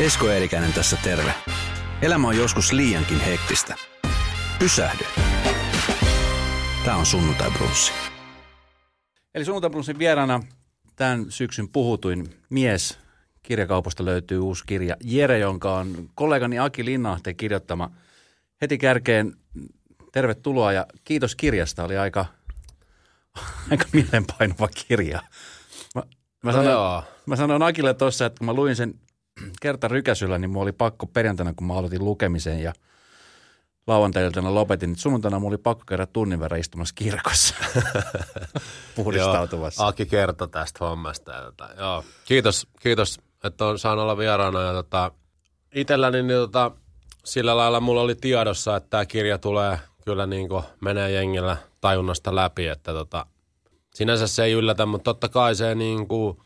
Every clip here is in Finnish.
Esko Eerikäinen tässä terve. Elämä on joskus liiankin hektistä. Pysähdy. Tämä on Sunnuntai Brunssi. Eli Sunnuntai Brunssin vieraana tämän syksyn puhutuin mies. Kirjakaupasta löytyy uusi kirja Jere, jonka on kollegani Aki Linnahteen kirjoittama. Heti kärkeen tervetuloa ja kiitos kirjasta. Oli aika, aika mielenpainuva kirja. Mä, mä, sanoin, Joo. mä sanoin Akille tuossa, että kun mä luin sen kerta rykäsyllä, niin mulla oli pakko perjantaina, kun mä aloitin lukemisen ja lauantailtana lopetin, niin sunnuntaina mulla oli pakko käydä tunnin verran istumassa kirkossa puhdistautumassa. Joo, Aki kertoi tästä hommasta. Ja, tota, joo. Kiitos, kiitos, että on saanut olla vieraana. Ja, tota, itselläni niin, tota, sillä lailla mulla oli tiedossa, että tämä kirja tulee kyllä niin kuin menee jengillä tajunnasta läpi. Että tota, sinänsä se ei yllätä, mutta totta kai se niin kuin,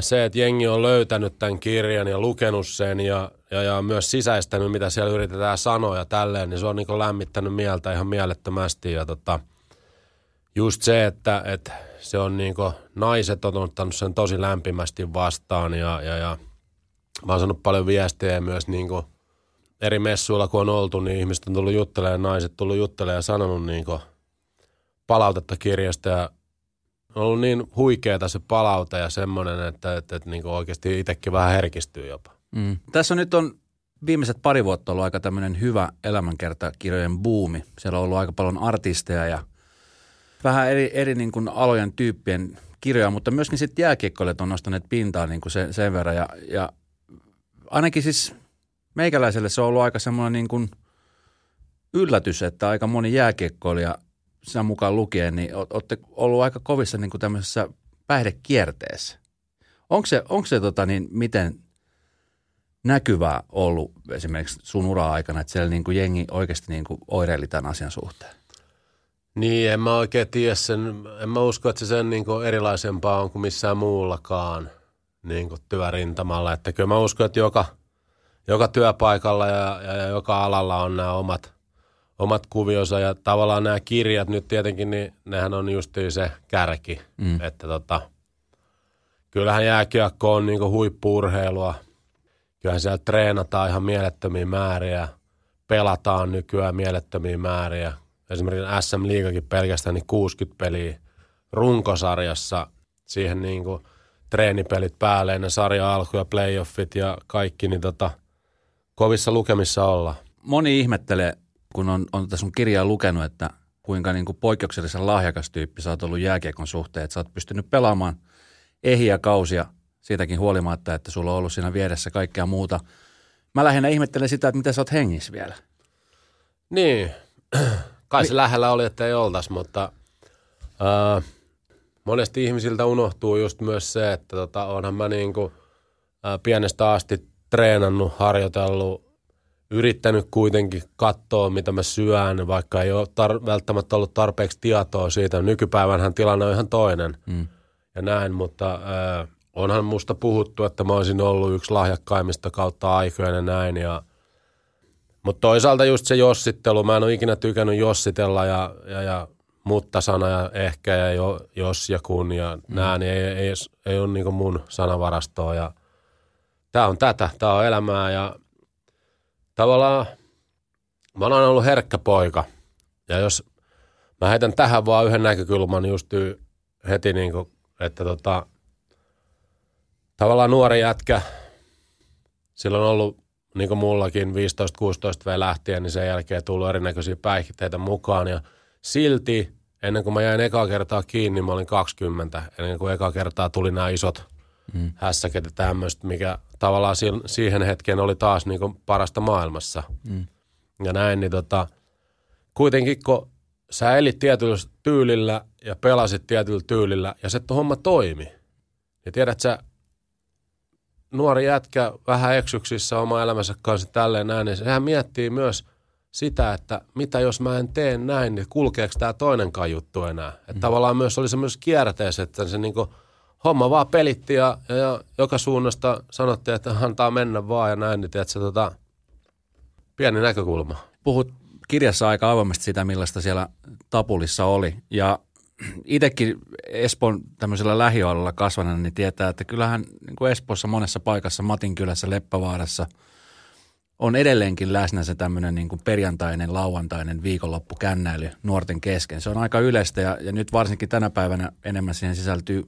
se, että jengi on löytänyt tämän kirjan ja lukenut sen ja, ja, ja myös sisäistänyt, mitä siellä yritetään sanoa ja tälleen, niin se on niin lämmittänyt mieltä ihan mielettömästi. Ja tota, just se, että, että se on niin naiset on ottanut sen tosi lämpimästi vastaan ja, ja, ja mä oon saanut paljon viestejä myös niin eri messuilla, kun on oltu, niin ihmiset on tullut juttelemaan, naiset tullut juttelemaan ja sanonut niin palautetta kirjasta ja on ollut niin huikeeta se palaute ja semmoinen, että, että, että niin oikeasti itsekin vähän herkistyy jopa. Mm. Tässä nyt on viimeiset pari vuotta ollut aika tämmöinen hyvä elämänkertakirjojen buumi. Siellä on ollut aika paljon artisteja ja vähän eri, eri niin kuin alojen tyyppien kirjoja, mutta myöskin sitten jääkiekkoilijat on nostaneet pintaa niin kuin sen, sen verran. Ja, ja ainakin siis meikäläiselle se on ollut aika semmoinen niin kuin yllätys, että aika moni jääkiekkoilija sen mukaan lukien, niin olette ollut aika kovissa niin kuin tämmöisessä päihdekierteessä. Onko se, onko se tota niin, miten näkyvää ollut esimerkiksi sun ura-aikana, että siellä niin kuin jengi oikeasti niin kuin oireili tämän asian suhteen? Niin, en mä oikein tiedä sen, en mä usko, että se sen niin kuin erilaisempaa on kuin missään muullakaan niin kuin työrintamalla. Että kyllä mä uskon, että joka, joka työpaikalla ja, ja, ja joka alalla on nämä omat, omat kuvionsa ja tavallaan nämä kirjat nyt tietenkin, niin nehän on justiin se kärki, mm. että tota, kyllähän jääkiekko on niin kuin huippuurheilua. Kyllähän siellä treenataan ihan mielettömiä määriä, pelataan nykyään mielettömiä määriä. Esimerkiksi SM Liigakin pelkästään niin 60 peliä runkosarjassa, siihen niin kuin treenipelit päälle ennen sarja alku ja playoffit ja kaikki, niin tota, kovissa lukemissa olla. Moni ihmettelee, kun on, on tätä sun kirjaa lukenut, että kuinka niin kuin poikkeuksellisen lahjakas tyyppi sä oot ollut jääkiekon suhteen, että sä oot pystynyt pelaamaan ehiä kausia siitäkin huolimatta, että sulla on ollut siinä vieressä kaikkea muuta. Mä lähinnä ihmettelen sitä, että miten sä oot hengissä vielä. Niin, kai se lähellä oli, että ei oltaisi, mutta ää, monesti ihmisiltä unohtuu just myös se, että tota, onhan mä niin kuin, ää, pienestä asti treenannut, harjoitellut, yrittänyt kuitenkin katsoa, mitä mä syön, vaikka ei ole tar- välttämättä ollut tarpeeksi tietoa siitä. Nykypäivänhän tilanne on ihan toinen Mm. ja näin, mutta ää, onhan musta puhuttu, että mä olisin ollut yksi lahjakkaimmista kautta aikojen ja näin. Ja, mutta toisaalta just se jossittelu, mä en ole ikinä tykännyt jossitella ja, ja, ja mutta-sana ja ehkä ja jo, jos ja kun ja mm. nää, niin ei, ei, ei ole niinku mun sanavarastoa. Ja tää on tätä, tää on elämää ja tavallaan mä aina ollut herkkä poika. Ja jos mä heitän tähän vaan yhden näkökulman just y- heti niinku, että tota, tavallaan nuori jätkä, sillä on ollut niin kuin mullakin 15-16 V lähtien, niin sen jälkeen tullut erinäköisiä päihteitä mukaan. Ja silti, ennen kuin mä jäin ekaa kertaa kiinni, mä olin 20. Ennen kuin ekaa kertaa tuli nämä isot mm. hässäket ja tämmöistä, mikä tavallaan si- siihen hetkeen oli taas niin kuin parasta maailmassa. Mm. Ja näin, niin tota, kuitenkin kun sä elit tietyllä tyylillä ja pelasit tietyllä tyylillä ja se homma toimi. Ja tiedät sä, nuori jätkä vähän eksyksissä oma elämänsä kanssa tälleen näin, niin sehän miettii myös sitä, että mitä jos mä en tee näin, niin kulkeeko tämä toinenkaan juttu enää. Että mm. tavallaan myös oli se myös kierteessä, että se niinku homma vaan pelitti ja, ja, joka suunnasta sanottiin, että antaa mennä vaan ja näin, niin tiedätkö, tota, pieni näkökulma. Puhut kirjassa aika avoimesti sitä, millaista siellä Tapulissa oli. Ja itsekin Espoon tämmöisellä lähialueella kasvaneena, niin tietää, että kyllähän niin kuin Espoossa monessa paikassa, Matin kylässä, Leppävaarassa, on edelleenkin läsnä se tämmöinen niin kuin perjantainen, lauantainen viikonloppu kännäily nuorten kesken. Se on aika yleistä ja, ja nyt varsinkin tänä päivänä enemmän siihen sisältyy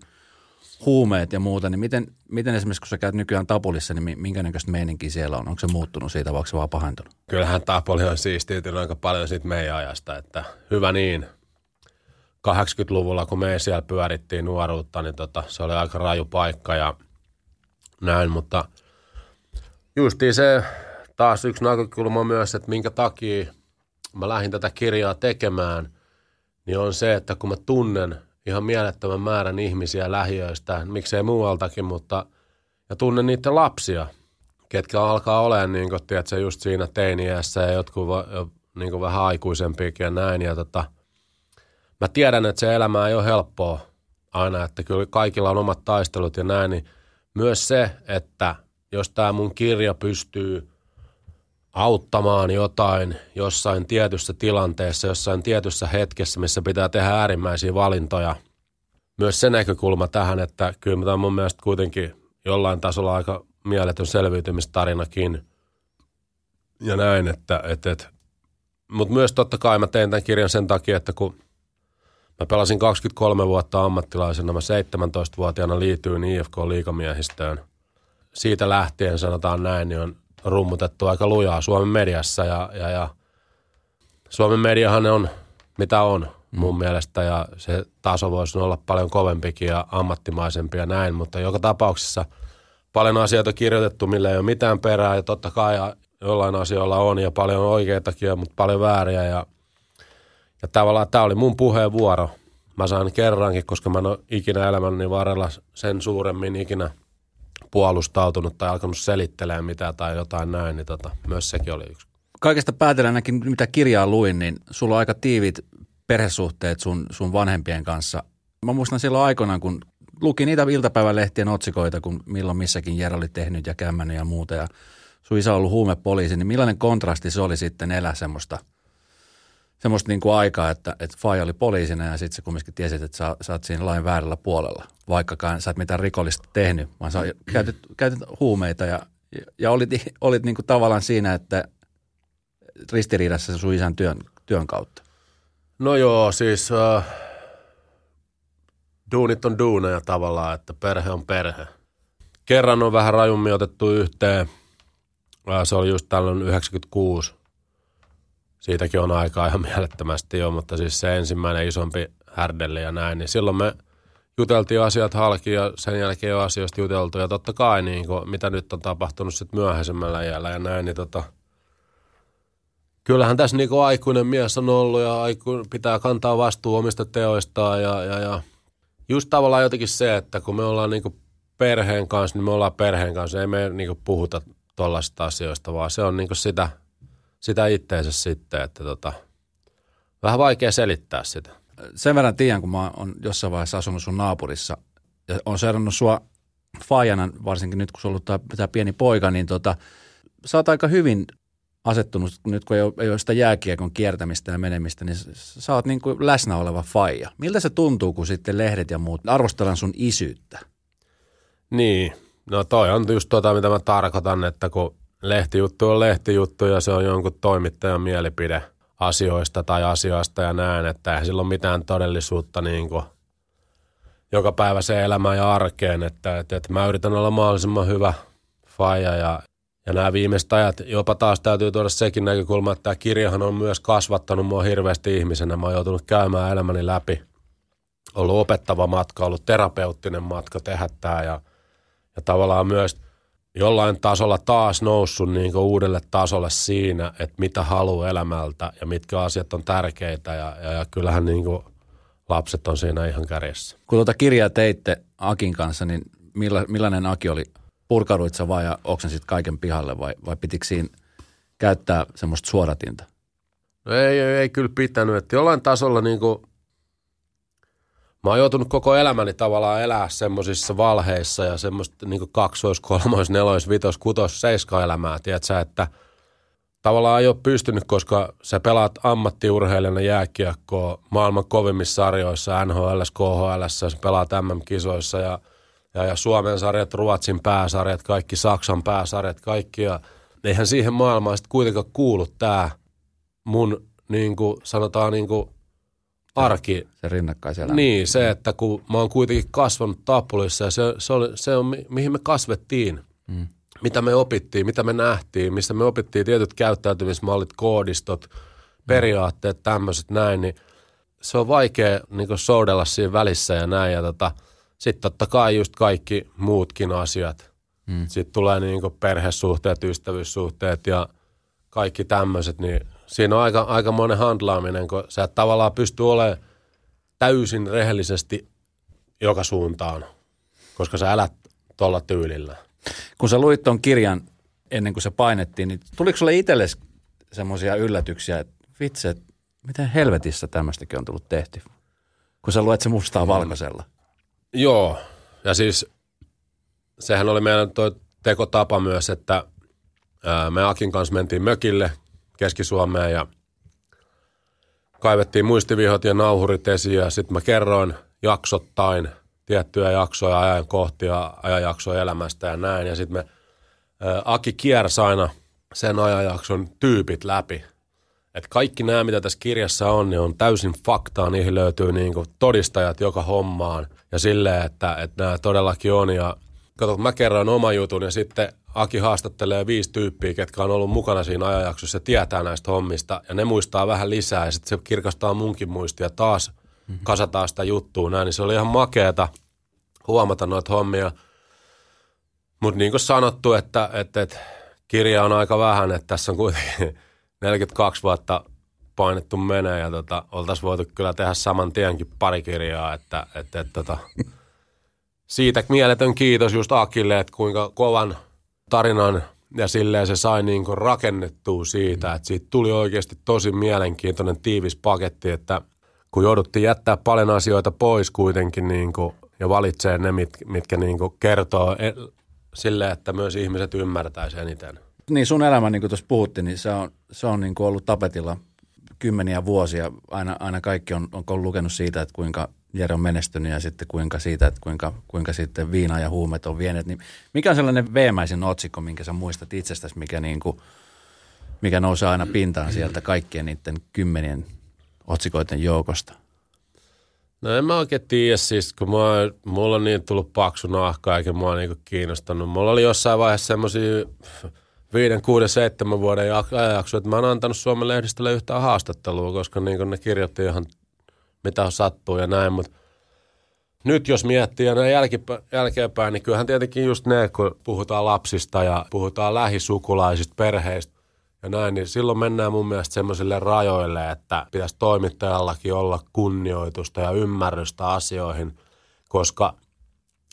huumeet ja muuta, niin miten, miten esimerkiksi kun sä käyt nykyään Tapulissa, niin minkä näköistä meininkiä siellä on? Onko se muuttunut siitä vai onko se vaan pahentunut? Kyllähän Tapoli on siistiytynyt aika paljon siitä meidän ajasta, että hyvä niin. 80-luvulla, kun me siellä pyörittiin nuoruutta, niin tota, se oli aika raju paikka ja näin, mutta justiin se taas yksi näkökulma myös, että minkä takia mä lähdin tätä kirjaa tekemään, niin on se, että kun mä tunnen ihan mielettömän määrän ihmisiä lähiöistä, miksei muualtakin, mutta ja tunnen niiden lapsia, ketkä alkaa olemaan niin kuin, tiedätkö, just siinä teiniässä ja jotkut va, niin kuin vähän aikuisempiakin ja näin. Ja tota, mä tiedän, että se elämä ei ole helppoa aina, että kyllä kaikilla on omat taistelut ja näin, niin myös se, että jos tämä mun kirja pystyy auttamaan jotain jossain tietyssä tilanteessa, jossain tietyssä hetkessä, missä pitää tehdä äärimmäisiä valintoja. Myös se näkökulma tähän, että kyllä tämä on mun mielestä kuitenkin jollain tasolla aika mieletön selviytymistarinakin ja näin, että, että, että mutta myös totta kai mä tein tämän kirjan sen takia, että kun mä pelasin 23 vuotta ammattilaisena, mä 17-vuotiaana liityin IFK-liikamiehistöön. Siitä lähtien sanotaan näin, niin on rummutettu aika lujaa Suomen mediassa ja, ja, ja Suomen mediahan on mitä on mun mm. mielestä ja se taso voisi olla paljon kovempikin ja ammattimaisempi ja näin, mutta joka tapauksessa paljon asioita kirjoitettu, millä ei ole mitään perää ja totta kai jollain asioilla on ja paljon oikeitakin, mutta paljon vääriä ja, ja tavallaan tämä oli mun puheenvuoro. Mä saan kerrankin, koska mä en ole ikinä elämäni varrella sen suuremmin ikinä puolustautunut tai alkanut selittelemään mitään tai jotain näin, niin tota, myös sekin oli yksi. Kaikesta päätellänäkin, mitä kirjaa luin, niin sulla on aika tiivit perhesuhteet sun, sun vanhempien kanssa. Mä muistan silloin aikoinaan, kun luki niitä iltapäivälehtien otsikoita, kun milloin missäkin Jera oli tehnyt ja kämmännyt ja muuta. Ja sun isä on ollut huumepoliisi, niin millainen kontrasti se oli sitten elää semmoista – semmoista niin kuin aikaa, että, että Faija oli poliisina ja sitten sä kumminkin tiesit, että sä, sä oot siinä lain väärällä puolella, vaikkakaan sä et mitään rikollista tehnyt, vaan sä käytit, käytit huumeita ja, ja olit, olit niin kuin tavallaan siinä, että ristiriidassa sun isän työn, työn kautta. No joo, siis äh, duunit on duuneja tavallaan, että perhe on perhe. Kerran on vähän rajummin otettu yhteen. Äh, se oli just tällöin 96 siitäkin on aikaa ihan mielettömästi jo, mutta siis se ensimmäinen isompi härdelli ja näin, niin silloin me juteltiin asiat halki ja sen jälkeen on asioista juteltu. Ja totta kai, niin kuin, mitä nyt on tapahtunut sitten myöhäisemmällä iällä ja näin, niin tota, kyllähän tässä niin kuin aikuinen mies on ollut ja aiku, pitää kantaa vastuu omista teoistaan ja, ja, ja just tavallaan jotenkin se, että kun me ollaan niin perheen kanssa, niin me ollaan perheen kanssa. Ei me niin puhuta tuollaisista asioista, vaan se on niin sitä – sitä itteensä sitten, että tota, vähän vaikea selittää sitä. Sen verran tiedän, kun mä oon jossain vaiheessa asunut sun naapurissa ja on seurannut sua faijana, varsinkin nyt kun sulla on ollut tämä pieni poika, niin tota, sä oot aika hyvin asettunut, nyt kun ei ole, ei ole sitä jääkiekon kiertämistä ja menemistä, niin sä oot niin kuin läsnä oleva faija. Miltä se tuntuu, kun sitten lehdet ja muut arvostellaan sun isyyttä? Niin, no toi on just tuota, mitä mä tarkoitan, että kun lehtijuttu on lehtijuttu ja se on jonkun toimittajan mielipide asioista tai asioista ja näin, että eihän sillä ole mitään todellisuutta niin kuin joka päivä se elämä ja arkeen, että, että, että mä yritän olla mahdollisimman hyvä faija ja, ja nämä viimeiset ajat, jopa taas täytyy tuoda sekin näkökulma, että tämä kirjahan on myös kasvattanut mua hirveästi ihmisenä. Mä oon joutunut käymään elämäni läpi. Ollut opettava matka, ollut terapeuttinen matka tehdä tämä ja, ja tavallaan myös – jollain tasolla taas noussut niin uudelle tasolle siinä, että mitä haluaa elämältä ja mitkä asiat on tärkeitä ja, ja, ja kyllähän niin kuin lapset on siinä ihan kärjessä. Kun tuota kirjaa teitte Akin kanssa, niin milla, millainen Aki oli? Purkauduit sä vai ja oksensit kaiken pihalle vai, vai pitikö siinä käyttää semmoista suodatinta? No ei, ei, ei kyllä pitänyt. Että jollain tasolla niin kuin mä oon joutunut koko elämäni tavallaan elää semmoisissa valheissa ja semmoista niin kaksois, kolmois, nelois, vitos, kutos, seiska elämää, tiedätkö, että tavallaan ei ole pystynyt, koska sä pelaat ammattiurheilijana jääkiekkoa maailman kovimmissa sarjoissa, NHL, KHL, sä pelaat MM-kisoissa ja, ja, ja Suomen sarjat, Ruotsin pääsarjat, kaikki Saksan pääsarjat, kaikki. Ja eihän siihen maailmaan sitten kuitenkaan kuulu tämä mun niin kuin, sanotaan niin kuin arki. Se rinnakkaiselämä. Niin, se, että kun mä oon kuitenkin kasvanut Tapulissa ja se, se, oli, se on mi- mihin me kasvettiin. Mm mitä me opittiin, mitä me nähtiin, missä me opittiin tietyt käyttäytymismallit, koodistot, periaatteet, tämmöiset näin, niin se on vaikea niin soudella siinä välissä ja näin. Ja tota, sitten totta kai just kaikki muutkin asiat. Hmm. Sitten tulee niin perhesuhteet, ystävyyssuhteet ja kaikki tämmöiset, niin siinä on aika, aika monen handlaaminen, kun sä et tavallaan pysty olemaan täysin rehellisesti joka suuntaan, koska sä elät tuolla tyylillä. Kun sä luit ton kirjan ennen kuin se painettiin, niin tuliko sulle itsellesi semmoisia yllätyksiä, että vitsi, että miten helvetissä tämmöistäkin on tullut tehty, kun sä luet se mustaa valkoisella? Joo, ja siis sehän oli meidän toi tekotapa myös, että me Akin kanssa mentiin mökille Keski-Suomeen ja kaivettiin muistivihot ja nauhurit esiin ja sitten mä kerroin jaksottain – tiettyjä jaksoja, ajankohtia, ajanjaksoja elämästä ja näin. Ja sitten me ä, Aki kiersi aina sen ajanjakson tyypit läpi. Et kaikki nämä, mitä tässä kirjassa on, niin on täysin faktaa. Niihin löytyy niinku todistajat joka hommaan. Ja silleen, että, että nämä todellakin on. Ja kato, mä kerron oma jutun ja sitten Aki haastattelee viisi tyyppiä, ketkä on ollut mukana siinä ajanjaksossa ja tietää näistä hommista. Ja ne muistaa vähän lisää ja sitten se kirkastaa munkin muistia taas – mm-hmm. kasataan sitä juttua näin, niin se oli ihan makeata huomata noita hommia. Mutta niin kuin sanottu, että, että, että kirja on aika vähän, että tässä on kuitenkin 42 vuotta painettu menee ja tota, oltaisiin voitu kyllä tehdä saman tienkin pari kirjaa, että, että, että tota, siitä mieletön kiitos just Akille, että kuinka kovan tarinan ja silleen se sai niin rakennettua siitä, että siitä tuli oikeasti tosi mielenkiintoinen tiivis paketti, että kun jouduttiin jättää paljon asioita pois kuitenkin niin kuin, ja valitsee ne, mit, mitkä niin kuin kertoo e, sille, että myös ihmiset ymmärtäisi eniten. Niin sun elämä, niin kuin tuossa puhuttiin, niin se on, se on niin kuin ollut tapetilla kymmeniä vuosia. Aina, aina kaikki on, on lukenut siitä, että kuinka Jere on menestynyt ja sitten kuinka siitä, että kuinka, kuinka sitten viina ja huumet on vieneet. Niin mikä on sellainen veemäisin otsikko, minkä sä muistat itsestäsi, mikä, niin kuin, mikä nousee aina pintaan sieltä kaikkien niiden kymmenien otsikoiden joukosta? No en mä oikein tiedä siis, kun mä, mulla on niin tullut paksu nahka eikä mua niinku kiinnostanut. Mulla oli jossain vaiheessa semmoisia viiden, kuuden, seitsemän vuoden ajanjakso, että mä oon antanut Suomen lehdistölle yhtään haastattelua, koska niin ne kirjoitti ihan mitä sattuu ja näin, mutta nyt jos miettii ja näin jälkeenpäin, niin kyllähän tietenkin just ne, kun puhutaan lapsista ja puhutaan lähisukulaisista, perheistä, ja näin, niin silloin mennään mun mielestä semmoisille rajoille, että pitäisi toimittajallakin olla kunnioitusta ja ymmärrystä asioihin, koska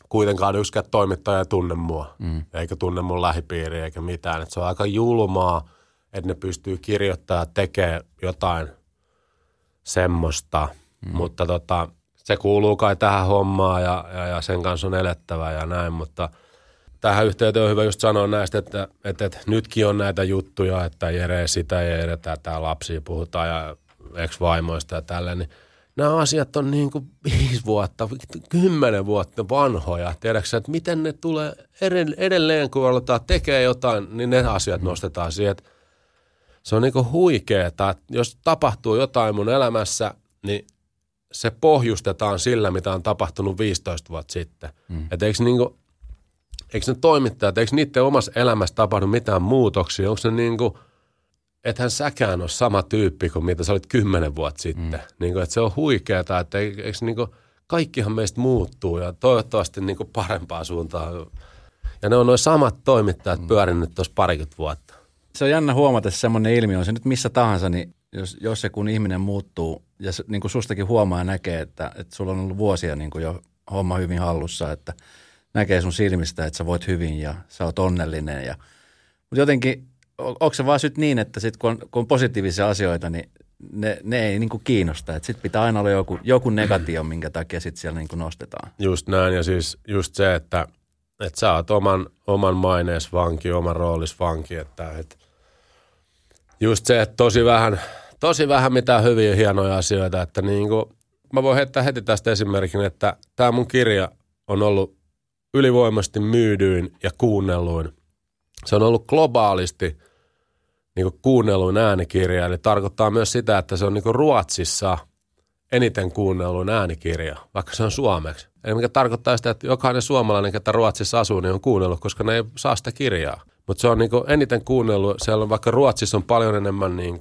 kuitenkaan yksikään toimittaja ei tunne mua, mm. eikä tunne mun lähipiiriä eikä mitään. Et se on aika julmaa, että ne pystyy kirjoittamaan ja tekemään jotain semmoista, mm. mutta tota, se kuuluu kai tähän hommaan ja, ja, ja sen kanssa on elettävä ja näin, mutta – tähän yhteyteen on hyvä just sanoa näistä, että, että, että nytkin on näitä juttuja, että Jere sitä ja Jere tätä lapsia puhutaan ja ex-vaimoista ja tällä, niin nämä asiat on niin kuin viisi vuotta, kymmenen vuotta vanhoja. Tiedätkö että miten ne tulee edelleen, kun aletaan tekemään jotain, niin ne asiat nostetaan siihen. Se on niin kuin huikeaa, että jos tapahtuu jotain mun elämässä, niin se pohjustetaan sillä, mitä on tapahtunut 15 vuotta sitten. Mm. Että eikö niin kuin eikö ne toimittajat, eikö niiden omassa elämässä tapahdu mitään muutoksia? Onko se niin kuin, ethän säkään ole sama tyyppi kuin mitä sä olit kymmenen vuotta sitten. Mm. Niin kuin, että se on huikeaa, että eikö niin kuin, kaikkihan meistä muuttuu ja toivottavasti niin kuin parempaa suuntaan. Ja ne on noin samat toimittajat mm. pyörinyt tuossa parikymmentä vuotta. Se on jännä huomata semmoinen ilmiö, on se nyt missä tahansa, niin jos, jos se kun ihminen muuttuu ja niin kuin sustakin huomaa ja näkee, että, että sulla on ollut vuosia niin kuin jo homma hyvin hallussa, että – näkee sun silmistä, että sä voit hyvin ja sä oot onnellinen. Ja, mutta jotenkin, onko se vaan nyt niin, että sit kun, on, kun on positiivisia asioita, niin ne, ne ei niin kuin kiinnosta. Että sit pitää aina olla joku, joku negatio, minkä takia sit siellä niin kuin nostetaan. Just näin ja siis just se, että, että sä oot oman, oman mainees vanki, oman roolis vanki, että, että just se, että tosi vähän, tosi vähän mitään hyviä hienoja asioita, että niin kuin, mä voin heittää heti tästä esimerkin, että tämä mun kirja on ollut ylivoimasti myydyin ja kuunnelluin. Se on ollut globaalisti niin kuunnelluin äänikirja, eli tarkoittaa myös sitä, että se on niin Ruotsissa eniten kuunnelluin äänikirja, vaikka se on suomeksi. Eli mikä tarkoittaa sitä, että jokainen suomalainen, ketä Ruotsissa asuu, niin on kuunnellut, koska ne ei saa sitä kirjaa. Mutta se on niin eniten kuunnellut, siellä on, vaikka Ruotsissa on paljon enemmän niin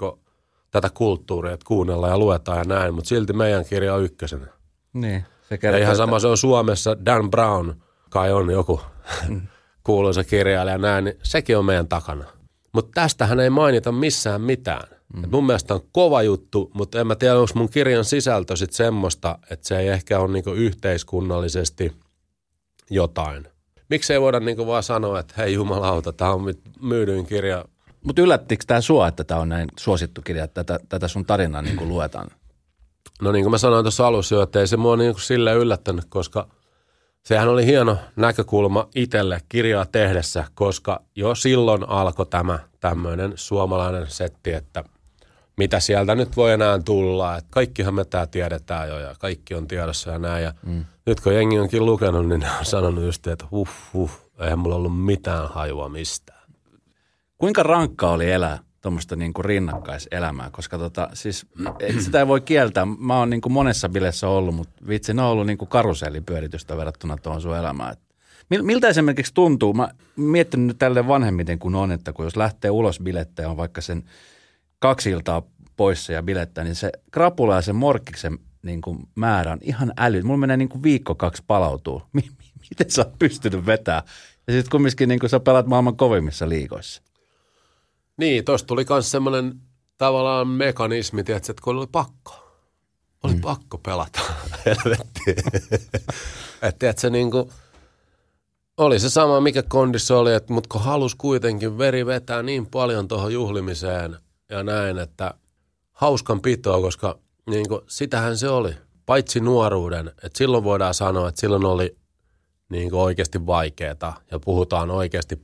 tätä kulttuuria, että kuunnellaan ja luetaan ja näin, mutta silti meidän kirja on ykkösenä. Niin, se kertoo, ja ihan sama se on Suomessa, Dan Brown kai on joku mm. kuuluisa kirjailija ja näin, niin sekin on meidän takana. Mutta tästähän ei mainita missään mitään. Mm. Et mun mielestä on kova juttu, mutta en mä tiedä, onko mun kirjan sisältö sitten semmoista, että se ei ehkä ole niinku yhteiskunnallisesti jotain. Miksi ei voida niinku vaan sanoa, että hei jumalauta, tämä on myydyin kirja. Mutta yllättikö tämä sua, että tämä on näin suosittu kirja, että tätä, tätä sun tarinaa niinku luetaan? No niin kuin mä sanoin tuossa alussa jo, että ei se mua niinku sille yllättänyt, koska sehän oli hieno näkökulma itselle kirjaa tehdessä, koska jo silloin alkoi tämä tämmöinen suomalainen setti, että – mitä sieltä nyt voi enää tulla. Et kaikkihan me tämä tiedetään jo ja kaikki on tiedossa ja näin. Ja mm. Nyt kun jengi onkin lukenut, niin ne on sanonut just, että huh, huh, eihän mulla ollut mitään hajua mistään. Kuinka rankka oli elää tuommoista niin kuin rinnakkaiselämää, koska tota, siis, et sitä ei voi kieltää. Mä oon niin kuin monessa bileissä ollut, mutta vitsi, ne on ollut niin kuin verrattuna tuohon sun elämään. Miltä esimerkiksi tuntuu? Mä miettinyt nyt tälle vanhemmiten kun on, että kun jos lähtee ulos bilettä ja on vaikka sen – kaksi iltaa poissa ja bilettää, niin se krapula ja se morkkiksen niin kuin määrä on ihan äly. Mulla menee niin kuin viikko kaksi palautuu. Miten sä oot pystynyt vetämään? Ja sitten kumminkin niin kuin sä pelaat maailman kovimmissa liikoissa. Niin, tuosta tuli myös semmoinen tavallaan mekanismi, tiedätkö, että kun oli pakko. Oli mm. pakko pelata. Että tiedätkö, niin kuin, oli se sama, mikä kondissa oli, että, mutta kun halus kuitenkin veri vetää niin paljon tuohon juhlimiseen – ja näin, että hauskan pitoa, koska niin kuin, sitähän se oli. Paitsi nuoruuden, että silloin voidaan sanoa, että silloin oli niin kuin oikeasti vaikeaa ja puhutaan oikeasti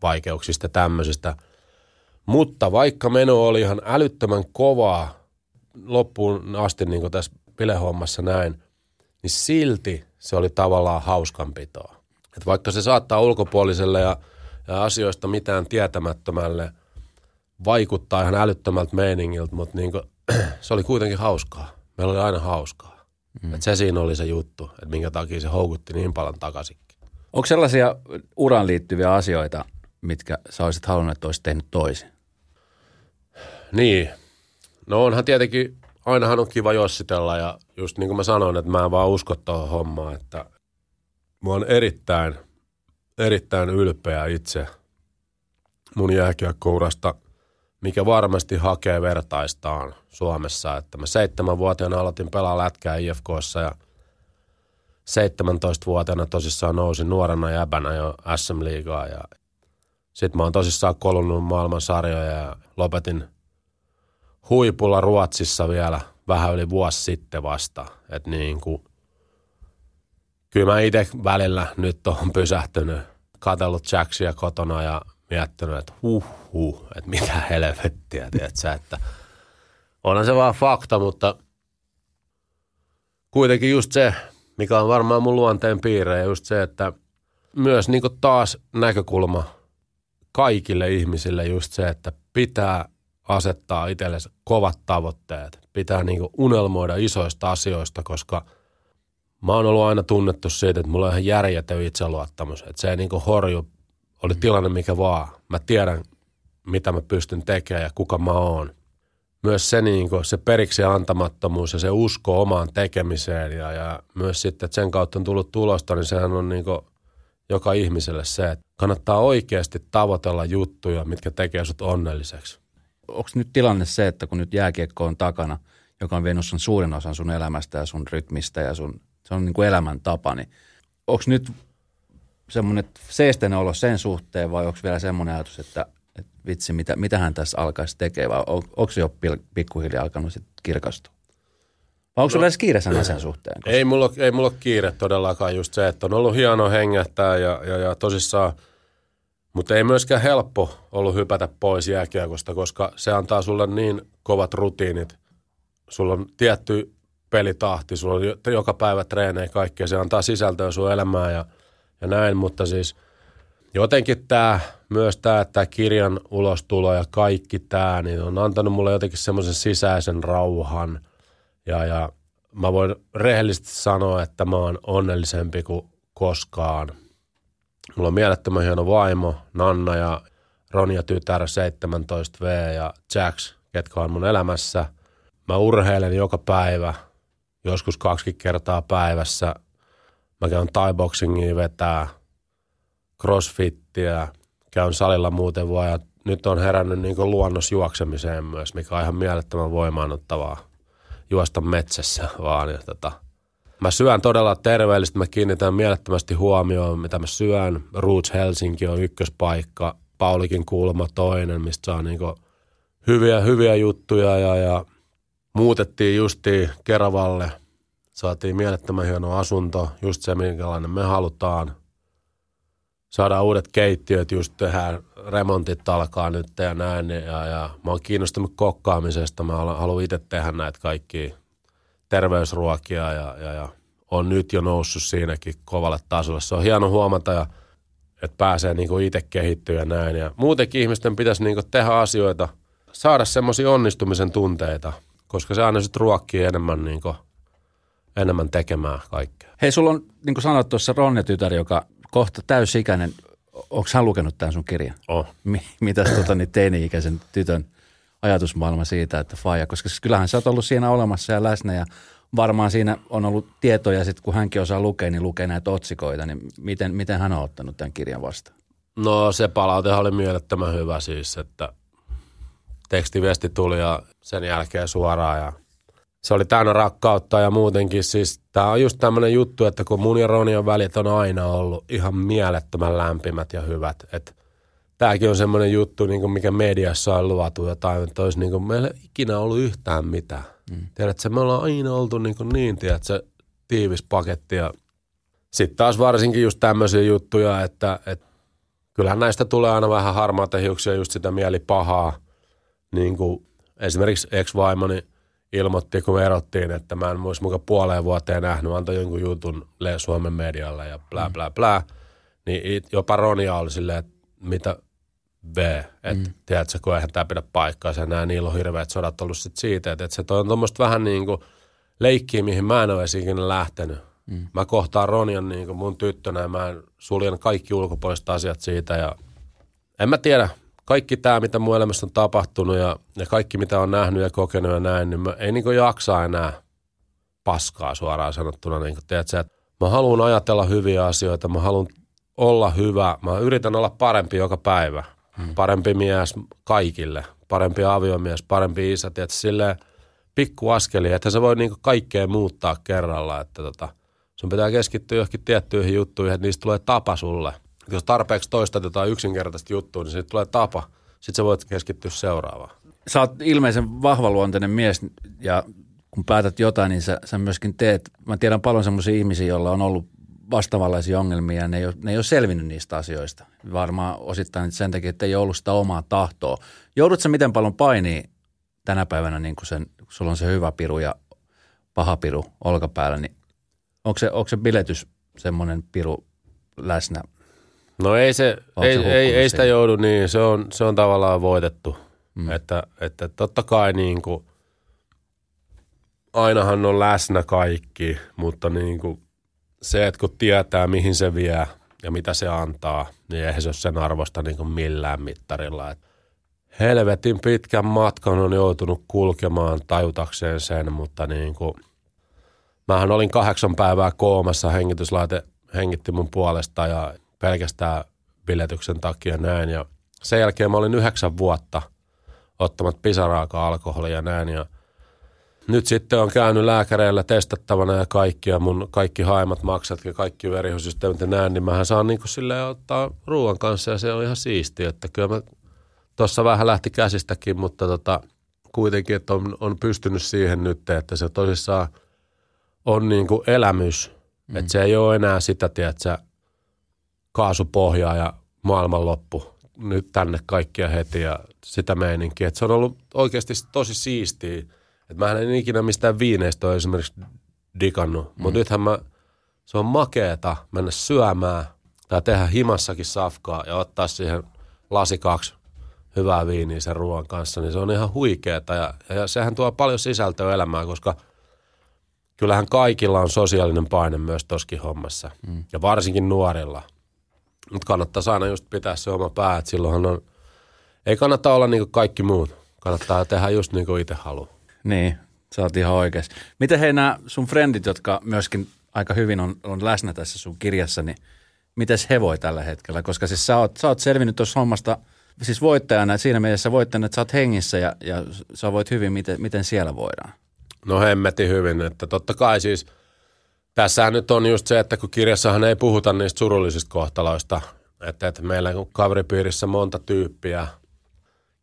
päihdevaikeuksista tämmöisistä. Mutta vaikka meno oli ihan älyttömän kovaa loppuun asti niin kuin tässä bilehommassa näin, niin silti se oli tavallaan hauskanpitoa. Et vaikka se saattaa ulkopuoliselle ja, ja asioista mitään tietämättömälle – vaikuttaa ihan älyttömältä meiningiltä, mutta niin kuin, se oli kuitenkin hauskaa. Meillä oli aina hauskaa. Mm. Et se siinä oli se juttu, että minkä takia se houkutti niin paljon takaisinkin. Onko sellaisia uraan liittyviä asioita, mitkä sä olisit halunnut, että olisit tehnyt toisin? Niin. No onhan tietenkin, ainahan on kiva jossitella ja just niin kuin mä sanoin, että mä en vaan usko tuohon hommaan, että mä oon erittäin, erittäin ylpeä itse mun jääkiekkourasta – mikä varmasti hakee vertaistaan Suomessa. Että mä seitsemänvuotiaana aloitin pelaa lätkää IFKssa ja 17-vuotiaana tosissaan nousin nuorena jäbänä jo SM-liigaa ja sitten mä oon tosissaan kolunnut maailman sarjoja ja lopetin huipulla Ruotsissa vielä vähän yli vuosi sitten vasta. Että niin kuin, kyllä mä itse välillä nyt on pysähtynyt, katsellut Jacksia kotona ja miettinyt, että huh, huh että mitä helvettiä, tiedätkö, että onhan se vaan fakta, mutta kuitenkin just se, mikä on varmaan mun luonteen piirre, just se, että myös niin taas näkökulma kaikille ihmisille just se, että pitää asettaa itsellensä kovat tavoitteet. Pitää niin unelmoida isoista asioista, koska mä oon ollut aina tunnettu siitä, että mulla on ihan järjetön itseluottamus. Että se ei niin horju oli tilanne mikä vaan. Mä tiedän, mitä mä pystyn tekemään ja kuka mä oon. Myös se, niin kuin, se periksi antamattomuus ja se usko omaan tekemiseen ja, ja myös sitten, että sen kautta on tullut tulosta, niin sehän on niin kuin joka ihmiselle se, että kannattaa oikeasti tavoitella juttuja, mitkä tekee sut onnelliseksi. Onko nyt tilanne se, että kun nyt jääkiekko on takana, joka on vienyt sun suurin osan sun elämästä ja sun rytmistä ja sun, se on niin kuin elämäntapa, niin onko nyt semmoinen seesteinen olo sen suhteen vai onko vielä semmoinen ajatus, että, että vitsi, mitä, mitä hän tässä alkaisi tekemään vai on, onko se jo pikkuhiljaa alkanut sitten kirkastua? Vai onko no, sulla edes kiire sen asian suhteen? Koska... Ei mulla, ei mulla ole kiire todellakaan just se, että on ollut hieno hengähtää ja, ja, ja tosissaan Mutta ei myöskään helppo ollut hypätä pois jääkiekosta, koska se antaa sulle niin kovat rutiinit. Sulla on tietty pelitahti, sulla on joka päivä treenejä kaikkea, se antaa sisältöä sun elämään ja, ja näin, mutta siis jotenkin tämä, myös tämä, tämä kirjan ulostulo ja kaikki tämä, niin on antanut mulle jotenkin semmoisen sisäisen rauhan ja, ja mä voin rehellisesti sanoa, että mä oon onnellisempi kuin koskaan. Mulla on mielettömän hieno vaimo, Nanna ja Ronja tytär 17V ja Jax, ketkä on mun elämässä. Mä urheilen joka päivä, joskus kaksi kertaa päivässä. Mä käyn thai vetää, crossfittiä, käyn salilla muuten vaan ja nyt on herännyt niin luonnosjuoksemiseen myös, mikä on ihan mielettömän voimaanottavaa juosta metsässä vaan. Ja tota, mä syön todella terveellisesti, mä kiinnitän mielettömästi huomioon, mitä mä syön. Roots Helsinki on ykköspaikka, Paulikin kulma toinen, mistä saa niinku hyviä, hyviä juttuja ja, ja muutettiin justiin Keravalle. Saatiin mielettömän hieno asunto, just se, minkälainen me halutaan. Saadaan uudet keittiöt, just tehdään remontit alkaa nyt ja näin. Ja, ja mä oon kiinnostunut kokkaamisesta. Mä haluan itse tehdä näitä kaikkia terveysruokia ja, ja, ja on nyt jo noussut siinäkin kovalle tasolle. Se on hieno huomata ja että pääsee niinku itse kehittyä ja näin. Ja muutenkin ihmisten pitäisi niinku tehdä asioita, saada semmoisia onnistumisen tunteita, koska se aina sitten ruokkii enemmän, niinku, enemmän tekemään kaikkea. Hei, sulla on, niin kuin sanoit tuossa Ronja tytär, joka kohta täysikäinen onko hän lukenut tämän sun kirjan? Oh. Mi- mitäs tota, niin teini-ikäisen tytön ajatusmaailma siitä, että faija, koska siis kyllähän sä oot ollut siinä olemassa ja läsnä ja varmaan siinä on ollut tietoja, sit kun hänkin osaa lukea, niin lukee näitä otsikoita, niin miten, miten hän on ottanut tämän kirjan vastaan? No se palaute oli mielettömän hyvä siis, että tekstiviesti tuli ja sen jälkeen suoraan ja se oli täynnä rakkautta ja muutenkin siis tämä on just tämmöinen juttu, että kun mun ja Ronion välit on aina ollut ihan mielettömän lämpimät ja hyvät, että tämäkin on semmoinen juttu, niin kuin mikä mediassa on luotu jotain, että olisi niin kuin, meillä ei ikinä ollut yhtään mitään. Mm. Tiedätkö, me ollaan aina oltu niin, kuin niin tiedätkö, tiivis paketti ja sitten taas varsinkin just tämmöisiä juttuja, että, että kyllähän näistä tulee aina vähän harmaata hiuksia, just sitä mielipahaa, niin kuin esimerkiksi ex-vaimoni – ilmoitti, kun me erottiin, että mä en olisi mukaan puoleen vuoteen nähnyt, antoi jonkun jutun Suomen medialle ja blää, blää, blää. Niin jopa Ronia oli silleen, että mitä B, että mm. tiedätkö, kun eihän tämä pidä paikkaa, ja näin, niillä on hirveät sodat ollut sit siitä, että, että se on tuommoista vähän niin kuin leikkiä, mihin mä en ole ikinä lähtenyt. Mm. Mä kohtaan Ronian niin kuin mun tyttönä ja mä suljen kaikki ulkopuoliset asiat siitä ja en mä tiedä, kaikki tämä, mitä mun elämässä on tapahtunut ja, ja kaikki, mitä on nähnyt ja kokenut ja näin, niin mä ei niin jaksa enää paskaa suoraan sanottuna. Niin kuin, tiedätkö, että mä haluan ajatella hyviä asioita, mä haluan olla hyvä, mä yritän olla parempi joka päivä. Hmm. Parempi mies kaikille, parempi aviomies, parempi isä, tiedätkö, silleen pikku askeli, että se voi niin kaikkea muuttaa kerralla, että tota, sun pitää keskittyä johonkin tiettyihin juttuihin, että niistä tulee tapa sulle – jos tarpeeksi toista jotain yksinkertaista juttua, niin siitä tulee tapa. Sitten sä voit keskittyä seuraavaan. Sä oot ilmeisen vahvaluonteinen mies ja kun päätät jotain, niin sä, sä myöskin teet. Mä tiedän paljon semmoisia ihmisiä, joilla on ollut vastaavanlaisia ongelmia ja ne ei, ole, ne ei ole selvinnyt niistä asioista. Varmaan osittain sen takia, että ei ollut sitä omaa tahtoa. Joudutko miten paljon painii tänä päivänä, niin kun, sen, kun sulla on se hyvä piru ja paha piru olkapäällä, niin onko se, onko se biletys semmoinen piru läsnä No ei, se, ei, se ei, ei sitä joudu niin, se on, se on tavallaan voitettu. Mm. Että, että totta kai niin kuin, ainahan on läsnä kaikki, mutta niin kuin, se, että kun tietää mihin se vie ja mitä se antaa, niin eihän se ole sen arvosta niin kuin millään mittarilla. Et helvetin pitkän matkan on joutunut kulkemaan tajutakseen sen, mutta niin kuin, mähän olin kahdeksan päivää koomassa, hengityslaite hengitti mun puolesta ja pelkästään biletyksen takia näin. Ja sen jälkeen mä olin yhdeksän vuotta ottamat pisaraakaan alkoholia ja näin. Ja nyt sitten on käynyt lääkäreillä testattavana ja kaikki ja mun kaikki haimat maksat ja kaikki verihosysteemit ja näin, niin mähän saan niin silleen ottaa ruoan kanssa ja se on ihan siistiä, että kyllä mä tuossa vähän lähti käsistäkin, mutta tota, kuitenkin, että on, on pystynyt siihen nyt, että se tosissaan on niin kuin elämys, mm. että se ei ole enää sitä, tiedätkö, kaasupohjaa ja maailmanloppu nyt tänne kaikkia heti ja sitä meininkiä. Et se on ollut oikeasti tosi siistiä. Et mä en ikinä mistään viineistä ole esimerkiksi digannut, mm. mutta nythän mä, se on makeeta mennä syömään tai tehdä himassakin safkaa ja ottaa siihen lasi kaksi hyvää viiniä sen ruoan kanssa, niin se on ihan huikeeta ja, ja sehän tuo paljon sisältöä elämään, koska kyllähän kaikilla on sosiaalinen paine myös toskin hommassa mm. ja varsinkin nuorilla. Mutta kannattaa aina just pitää se oma pää, että silloinhan on, ei kannata olla niin kuin kaikki muut, kannattaa tehdä just niin kuin itse haluaa. Niin, sä oot ihan oikeassa. Miten hei nämä sun frendit, jotka myöskin aika hyvin on, on läsnä tässä sun kirjassa, niin miten he voi tällä hetkellä? Koska siis sä oot, sä oot selvinnyt tuossa hommasta siis voittajana, siinä mielessä voittajana, että sä oot hengissä ja, ja sä voit hyvin, miten, miten siellä voidaan. No hemmeti hyvin, että totta kai siis tässä nyt on just se, että kun kirjassahan ei puhuta niistä surullisista kohtaloista, että, että meillä on kaveripiirissä monta tyyppiä,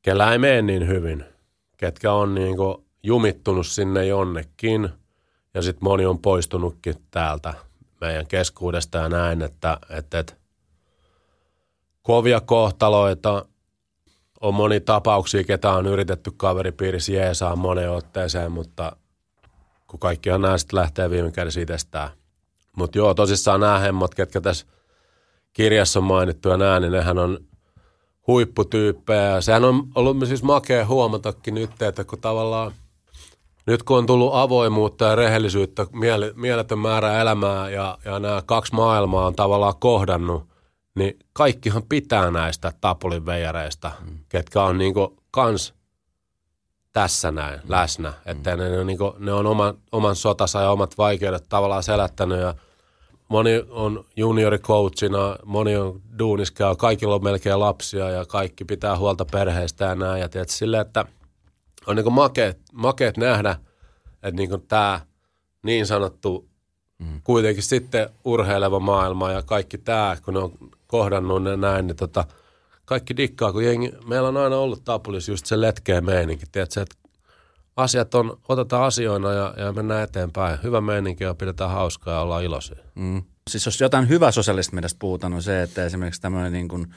kellä ei mene niin hyvin, ketkä on niin kuin jumittunut sinne jonnekin ja sitten moni on poistunutkin täältä meidän keskuudesta ja näin, että, että, että kovia kohtaloita on moni tapauksia, ketä on yritetty kaveripiirissä jeesaa moneen otteeseen, mutta kun kaikki on nämä sitten lähtee viime kädessä itsestään. Mutta joo, tosissaan nämä hemmot, ketkä tässä kirjassa on mainittu ja nämä, niin nehän on huipputyyppejä. Sehän on ollut siis makea huomatakin nyt, että kun tavallaan nyt kun on tullut avoimuutta ja rehellisyyttä, mieletön määrä elämää ja, ja nämä kaksi maailmaa on tavallaan kohdannut, niin kaikkihan pitää näistä Tapulin veijareista, mm. ketkä on niinku kans tässä näin mm. läsnä. Että mm. ne, ne, niinku, ne on oman, oman sotansa ja omat vaikeudet tavallaan selättänyt ja moni on juniorikoachina, moni on duuniskaa, kaikilla on melkein lapsia ja kaikki pitää huolta perheestä ja näin. Ja tiedät, sille, että on niinku makeet, makeet nähdä, että niinku tämä niin sanottu mm. kuitenkin sitten urheileva maailma ja kaikki tämä, kun ne on kohdannut ne näin, niin tota, kaikki dikkaa, kun jengi, meillä on aina ollut Tapulis just se letkeä meininki, tiedätkö, että asiat on, otetaan asioina ja, ja mennään eteenpäin. Hyvä meininki ja pidetään hauskaa ja ollaan iloisia. Mm. Siis jos jotain hyvä sosiaalista meidän puhutaan, on se, että esimerkiksi tämmöinen niin kuin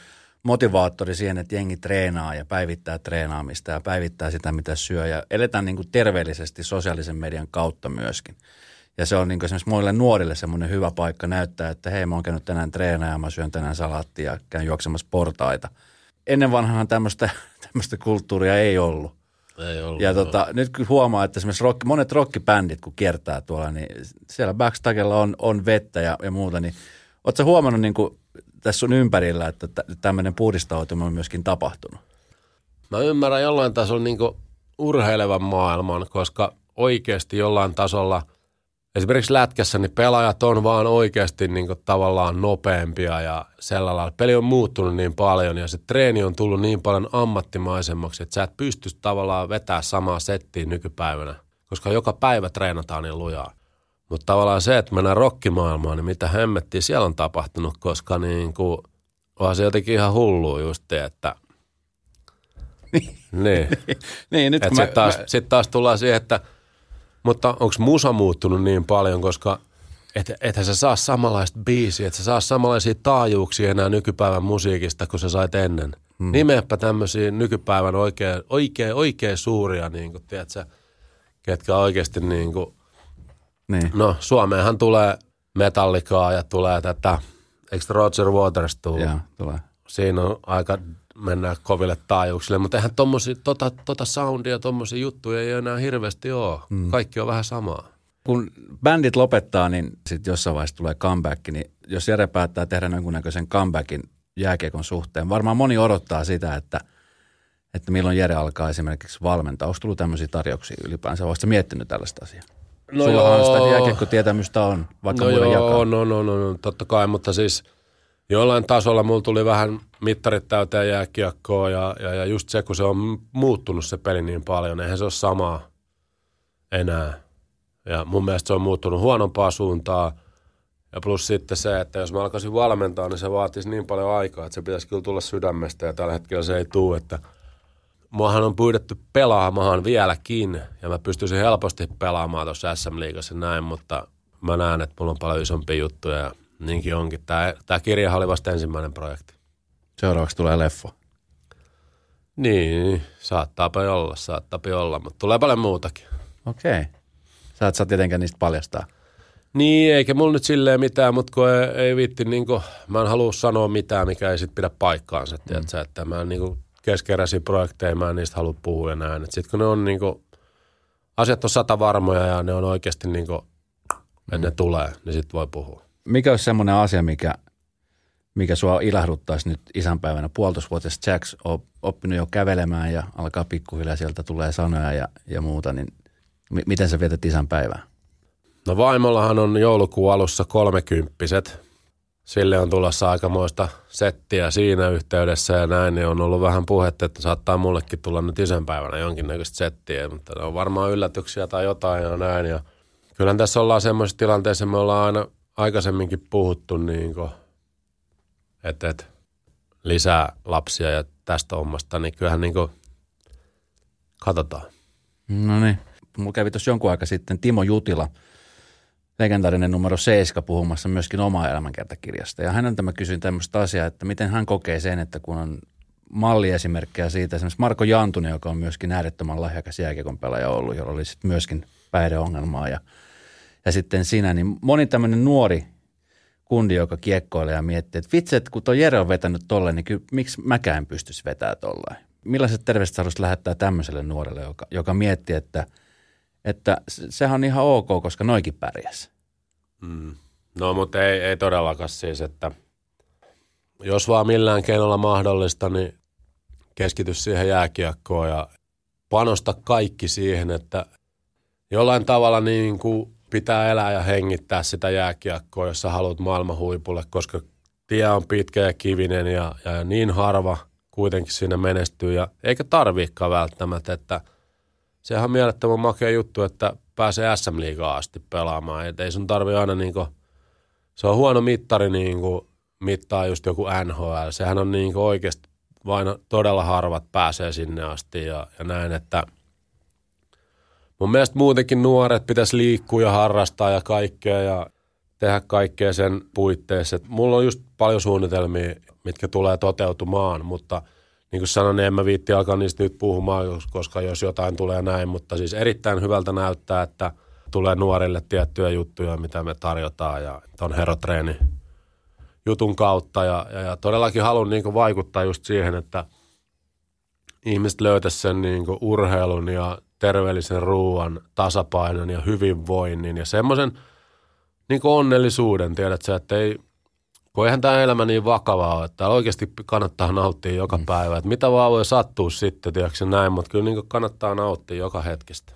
motivaattori siihen, että jengi treenaa ja päivittää treenaamista ja päivittää sitä, mitä syö ja eletään niin kuin terveellisesti sosiaalisen median kautta myöskin. Ja se on niin esimerkiksi muille nuorille semmoinen hyvä paikka näyttää, että hei mä oon käynyt tänään treenaamaan, mä syön tänään salaattia ja käyn juoksemassa portaita. Ennen vanhaan tämmöistä, tämmöistä kulttuuria ei ollut. Ei ollut. Ja tota, nyt kun huomaa, että esimerkiksi rock, monet rockibändit, kun kiertää tuolla, niin siellä backstagella on, on vettä ja, ja muuta, niin ootko huomannut niin kuin tässä sun ympärillä, että tämmöinen puhdistautuminen on myöskin tapahtunut? Mä ymmärrän jollain tasolla niin urheilevan maailman, koska oikeasti jollain tasolla – esimerkiksi lätkässä niin pelaajat on vaan oikeasti niin kuin tavallaan nopeampia ja sellainen lailla. Peli on muuttunut niin paljon ja se treeni on tullut niin paljon ammattimaisemmaksi, että sä et pysty tavallaan vetää samaa settiä nykypäivänä, koska joka päivä treenataan niin lujaa. Mutta tavallaan se, että mennään rokkimaailmaan, niin mitä hemmettiä siellä on tapahtunut, koska niin kuin, onhan se jotenkin ihan hullu just, että niin. niin, nyt sitten taas, mä... sit taas tullaan siihen, että – mutta onko musa muuttunut niin paljon, koska et, ethän sä saa samanlaista biisiä, että sä saa samanlaisia taajuuksia enää nykypäivän musiikista kuin sä sait ennen. Hmm. Nimeäpä tämmöisiä nykypäivän oikein, oikein, oikein suuria, niin kuin, tiedätkö, ketkä oikeasti niin kuin, niin. no Suomeenhan tulee metallikaa ja tulee tätä, eikö Roger Waters tule? Joo, tulee. Siinä on aika mennään koville taajuuksille, mutta eihän tommosia, tota, tota soundia, tommosia juttuja ei enää hirveästi ole. Mm. Kaikki on vähän samaa. Kun bändit lopettaa, niin sitten jossain vaiheessa tulee comeback, niin jos Jere päättää tehdä jonkunnäköisen comebackin jääkiekon suhteen, varmaan moni odottaa sitä, että, että milloin Jere alkaa esimerkiksi valmentaa. Onko tullut tämmöisiä tarjouksia ylipäänsä? Oletko miettinyt tällaista asiaa? No Sullahan joo. sitä jääkiekkotietämystä on, vaikka no joo, jakaa. No, no, no, no, totta kai, mutta siis – jollain tasolla mulla tuli vähän mittarit täyteen jääkiekkoa ja, ja, ja just se, kun se on muuttunut se peli niin paljon, eihän se ole samaa enää. Ja mun mielestä se on muuttunut huonompaa suuntaa. Ja plus sitten se, että jos mä alkaisin valmentaa, niin se vaatisi niin paljon aikaa, että se pitäisi kyllä tulla sydämestä ja tällä hetkellä se ei tule, että muahan on pyydetty pelaamaan vieläkin ja mä pystyisin helposti pelaamaan tuossa SM-liigassa näin, mutta mä näen, että mulla on paljon isompia juttuja ja Niinkin onkin. Tämä, tämä kirja oli vasta ensimmäinen projekti. Seuraavaksi tulee leffa. Niin, saattaapa olla, saattaapa olla, mutta tulee paljon muutakin. Okei. Okay. Sä et saa tietenkään niistä paljastaa. Niin, eikä mulla nyt silleen mitään, mutta kun ei, ei viitti, niin kuin, mä en halua sanoa mitään, mikä ei sit pidä paikkaansa, mm. tiedätkö, että mä en niin keskeräisiä projekteja, mä en niistä halua puhua ja näin. Sitten kun ne on niin kuin, asiat on sata varmoja ja ne on oikeasti niin kuin, että ne tulee, niin sitten voi puhua. Mikä olisi semmoinen asia, mikä, mikä sua ilahduttaisi nyt isänpäivänä? Puolitoisvuotias Jacks on oppinut jo kävelemään ja alkaa pikkuhiljaa sieltä tulee sanoja ja, ja muuta, niin m- miten sä vietät isänpäivää? No vaimollahan on joulukuun alussa kolmekymppiset. Sille on tulossa aikamoista settiä siinä yhteydessä ja näin, niin on ollut vähän puhetta, että saattaa mullekin tulla nyt isänpäivänä jonkinnäköistä settiä, mutta ne on varmaan yllätyksiä tai jotain ja näin. Ja kyllähän tässä ollaan semmoisessa tilanteessa, me ollaan aina aikaisemminkin puhuttu niin kuin, että, että lisää lapsia ja tästä hommasta, niin kyllähän niin kuin, katsotaan. No niin. Mulla kävi tuossa jonkun aika sitten Timo Jutila, legendaarinen numero 7 puhumassa myöskin omaa elämänkertakirjasta. Ja häneltä mä kysyin tämmöistä asiaa, että miten hän kokee sen, että kun on malliesimerkkejä siitä, esimerkiksi Marko Jantunen, joka on myöskin äärettömän lahjakas jääkiekon pelaaja ollut, jolla oli sitten myöskin päihdeongelmaa ja, ja sitten sinä, niin moni tämmöinen nuori kundi, joka kiekkoilee ja miettii, että vitsi, että kun tuo Jere on vetänyt tolle, niin kyllä, miksi mäkään pystyisi vetämään tolleen? Millaiset terveiset haluaisit lähettää tämmöiselle nuorelle, joka, joka miettii, että, että sehän on ihan ok, koska noikin pärjäs. Mm. No, mutta ei, ei todellakaan siis, että jos vaan millään keinolla mahdollista, niin keskity siihen jääkiekkoon ja panosta kaikki siihen, että jollain tavalla niin kuin pitää elää ja hengittää sitä jääkiekkoa, jos sä haluat maailman huipulle, koska tie on pitkä ja kivinen ja, ja niin harva kuitenkin siinä menestyy. Ja eikä tarviikaan välttämättä, että sehän on mielettömän makea juttu, että pääsee SM Liigaa asti pelaamaan. Et ei sun tarvi aina niinku, se on huono mittari niinku, mittaa just joku NHL. Sehän on niinku oikeasti vain todella harvat pääsee sinne asti ja, ja näin, että – mun mielestä muutenkin nuoret pitäisi liikkua ja harrastaa ja kaikkea ja tehdä kaikkea sen puitteissa. Et mulla on just paljon suunnitelmia, mitkä tulee toteutumaan, mutta niin kuin sanoin, niin en mä viitti alkaa niistä nyt puhumaan, koska jos jotain tulee näin, mutta siis erittäin hyvältä näyttää, että tulee nuorille tiettyjä juttuja, mitä me tarjotaan ja on herotreeni jutun kautta ja, ja, ja todellakin haluan niin vaikuttaa just siihen, että ihmiset löytäisi sen niin urheilun ja terveellisen ruoan, tasapainon ja hyvinvoinnin ja semmoisen niin onnellisuuden, tiedät sä, että ei, kun eihän tämä elämä niin vakavaa että oikeasti kannattaa nauttia joka mm. päivä. Että mitä vaan voi sattua sitten, tiedätkö näin, mutta kyllä niin kannattaa nauttia joka hetkestä.